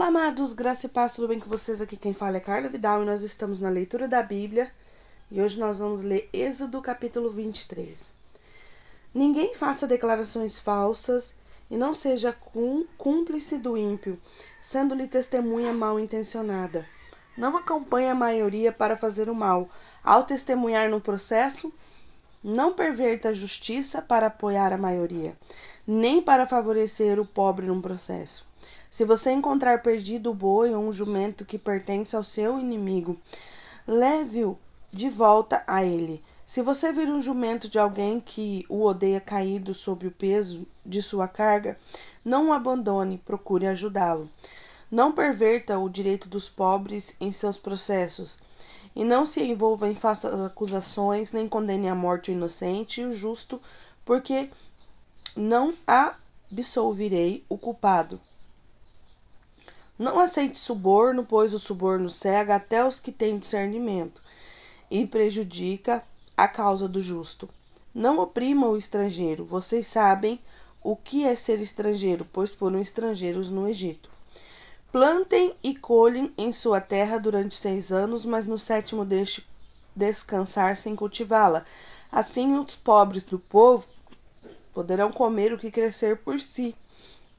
Olá, amados, graça e paz, tudo bem com vocês? Aqui quem fala é Carla Vidal e nós estamos na leitura da Bíblia e hoje nós vamos ler Êxodo capítulo 23. Ninguém faça declarações falsas e não seja cúmplice do ímpio, sendo-lhe testemunha mal intencionada. Não acompanhe a maioria para fazer o mal. Ao testemunhar no processo, não perverta a justiça para apoiar a maioria, nem para favorecer o pobre num processo. Se você encontrar perdido o boi ou um jumento que pertence ao seu inimigo, leve-o de volta a ele. Se você vir um jumento de alguém que o odeia caído sob o peso de sua carga, não o abandone, procure ajudá-lo. Não perverta o direito dos pobres em seus processos, e não se envolva em falsas acusações, nem condene à morte o inocente e o justo, porque não absolverei o culpado. Não aceite suborno, pois o suborno cega até os que têm discernimento e prejudica a causa do justo. Não oprima o estrangeiro. Vocês sabem o que é ser estrangeiro, pois foram estrangeiros no Egito. Plantem e colhem em sua terra durante seis anos, mas no sétimo deixe descansar sem cultivá-la. Assim os pobres do povo poderão comer o que crescer por si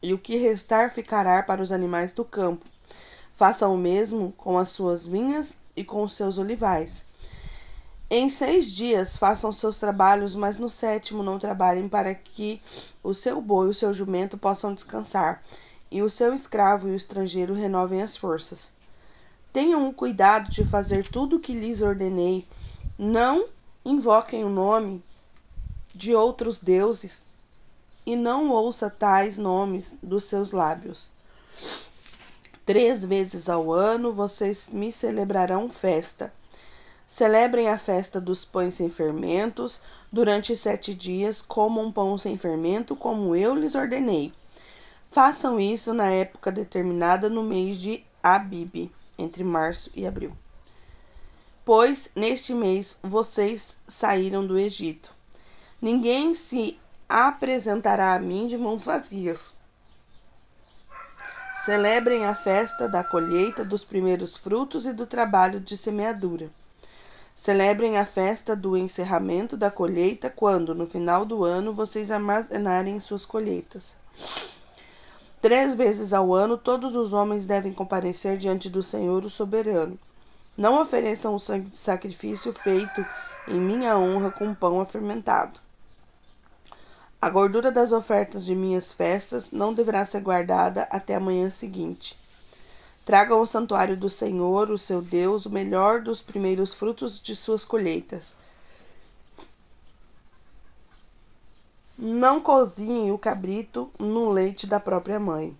e o que restar ficará para os animais do campo. Façam o mesmo com as suas vinhas e com os seus olivais. Em seis dias façam seus trabalhos, mas no sétimo não trabalhem, para que o seu boi e o seu jumento possam descansar, e o seu escravo e o estrangeiro renovem as forças. Tenham o cuidado de fazer tudo o que lhes ordenei. Não invoquem o nome de outros deuses e não ouça tais nomes dos seus lábios. Três vezes ao ano vocês me celebrarão festa. Celebrem a festa dos pães sem fermentos. Durante sete dias, comam pão sem fermento, como eu lhes ordenei. Façam isso na época determinada no mês de Abib, entre março e abril. Pois neste mês vocês saíram do Egito. Ninguém se apresentará a mim de mãos vazias. Celebrem a festa da colheita dos primeiros frutos e do trabalho de semeadura. Celebrem a festa do encerramento da colheita, quando, no final do ano, vocês armazenarem suas colheitas. Três vezes ao ano, todos os homens devem comparecer diante do Senhor, o soberano. Não ofereçam o sangue de sacrifício feito em minha honra com pão afermentado. A gordura das ofertas de minhas festas não deverá ser guardada até a manhã seguinte. Tragam ao santuário do Senhor, o seu Deus, o melhor dos primeiros frutos de suas colheitas. Não cozinhem o cabrito no leite da própria mãe.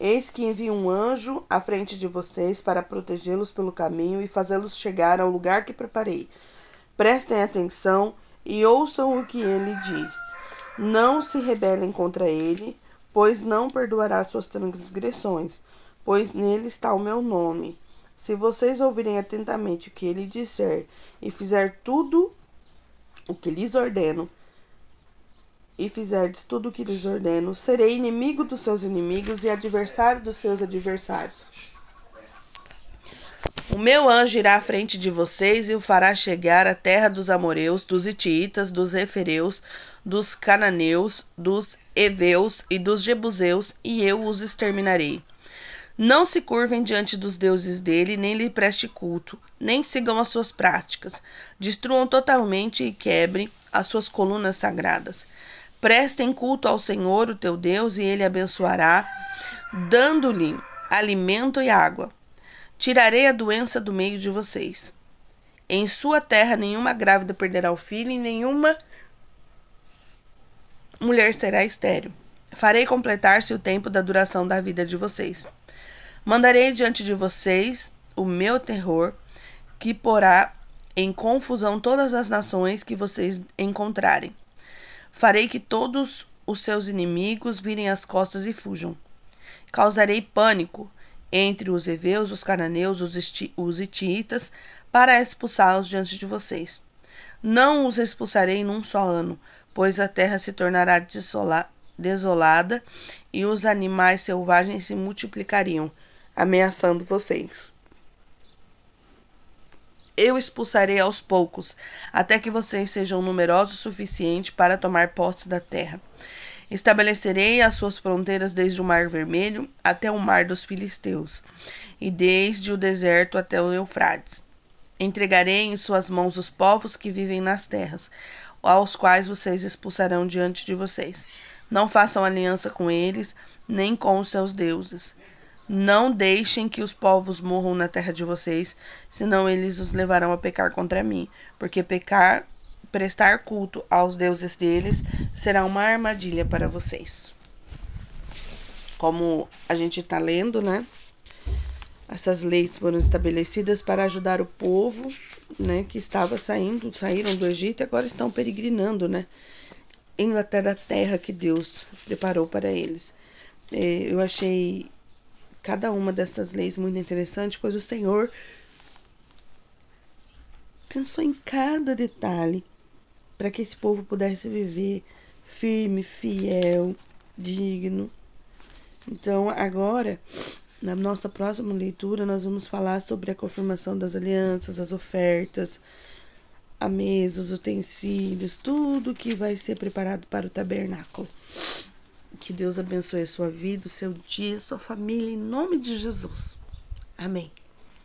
Eis que envio um anjo à frente de vocês para protegê-los pelo caminho e fazê-los chegar ao lugar que preparei. Prestem atenção e ouçam o que ele diz. Não se rebelem contra ele, pois não perdoará suas transgressões, pois nele está o meu nome. Se vocês ouvirem atentamente o que ele disser e fizer tudo o que lhes ordeno, e fizerdes tudo o que lhes ordeno, serei inimigo dos seus inimigos e adversário dos seus adversários. O meu anjo irá à frente de vocês e o fará chegar à terra dos amorreus, dos ititas, dos refereus, dos cananeus, dos heveus e dos jebuseus, e eu os exterminarei. Não se curvem diante dos deuses dele, nem lhe preste culto, nem sigam as suas práticas. Destruam totalmente e quebrem as suas colunas sagradas. Prestem culto ao Senhor, o teu Deus, e ele abençoará, dando-lhe alimento e água. Tirarei a doença do meio de vocês. Em sua terra nenhuma grávida perderá o filho, e nenhuma mulher será estéril. Farei completar-se o tempo da duração da vida de vocês. Mandarei diante de vocês o meu terror, que porá em confusão todas as nações que vocês encontrarem. Farei que todos os seus inimigos virem as costas e fujam. Causarei pânico entre os heveus, os cananeus, os, os ititas, para expulsá-los diante de vocês. Não os expulsarei num só ano, pois a terra se tornará desolada e os animais selvagens se multiplicariam, ameaçando vocês. Eu expulsarei aos poucos, até que vocês sejam numerosos o suficiente para tomar posse da terra. Estabelecerei as suas fronteiras desde o Mar Vermelho até o Mar dos Filisteus, e desde o deserto até o Eufrates. Entregarei em suas mãos os povos que vivem nas terras, aos quais vocês expulsarão diante de vocês. Não façam aliança com eles, nem com os seus deuses. Não deixem que os povos morram na terra de vocês, senão eles os levarão a pecar contra mim, porque pecar, prestar culto aos deuses deles será uma armadilha para vocês. Como a gente está lendo, né? Essas leis foram estabelecidas para ajudar o povo, né, que estava saindo, saíram do Egito e agora estão peregrinando, né, em até da terra que Deus preparou para eles. É, eu achei cada uma dessas leis muito interessante, pois o Senhor pensou em cada detalhe para que esse povo pudesse viver firme, fiel, digno. Então, agora, na nossa próxima leitura, nós vamos falar sobre a confirmação das alianças, as ofertas, a mesa, os utensílios, tudo que vai ser preparado para o tabernáculo. Que Deus abençoe a sua vida, o seu dia, a sua família, em nome de Jesus. Amém.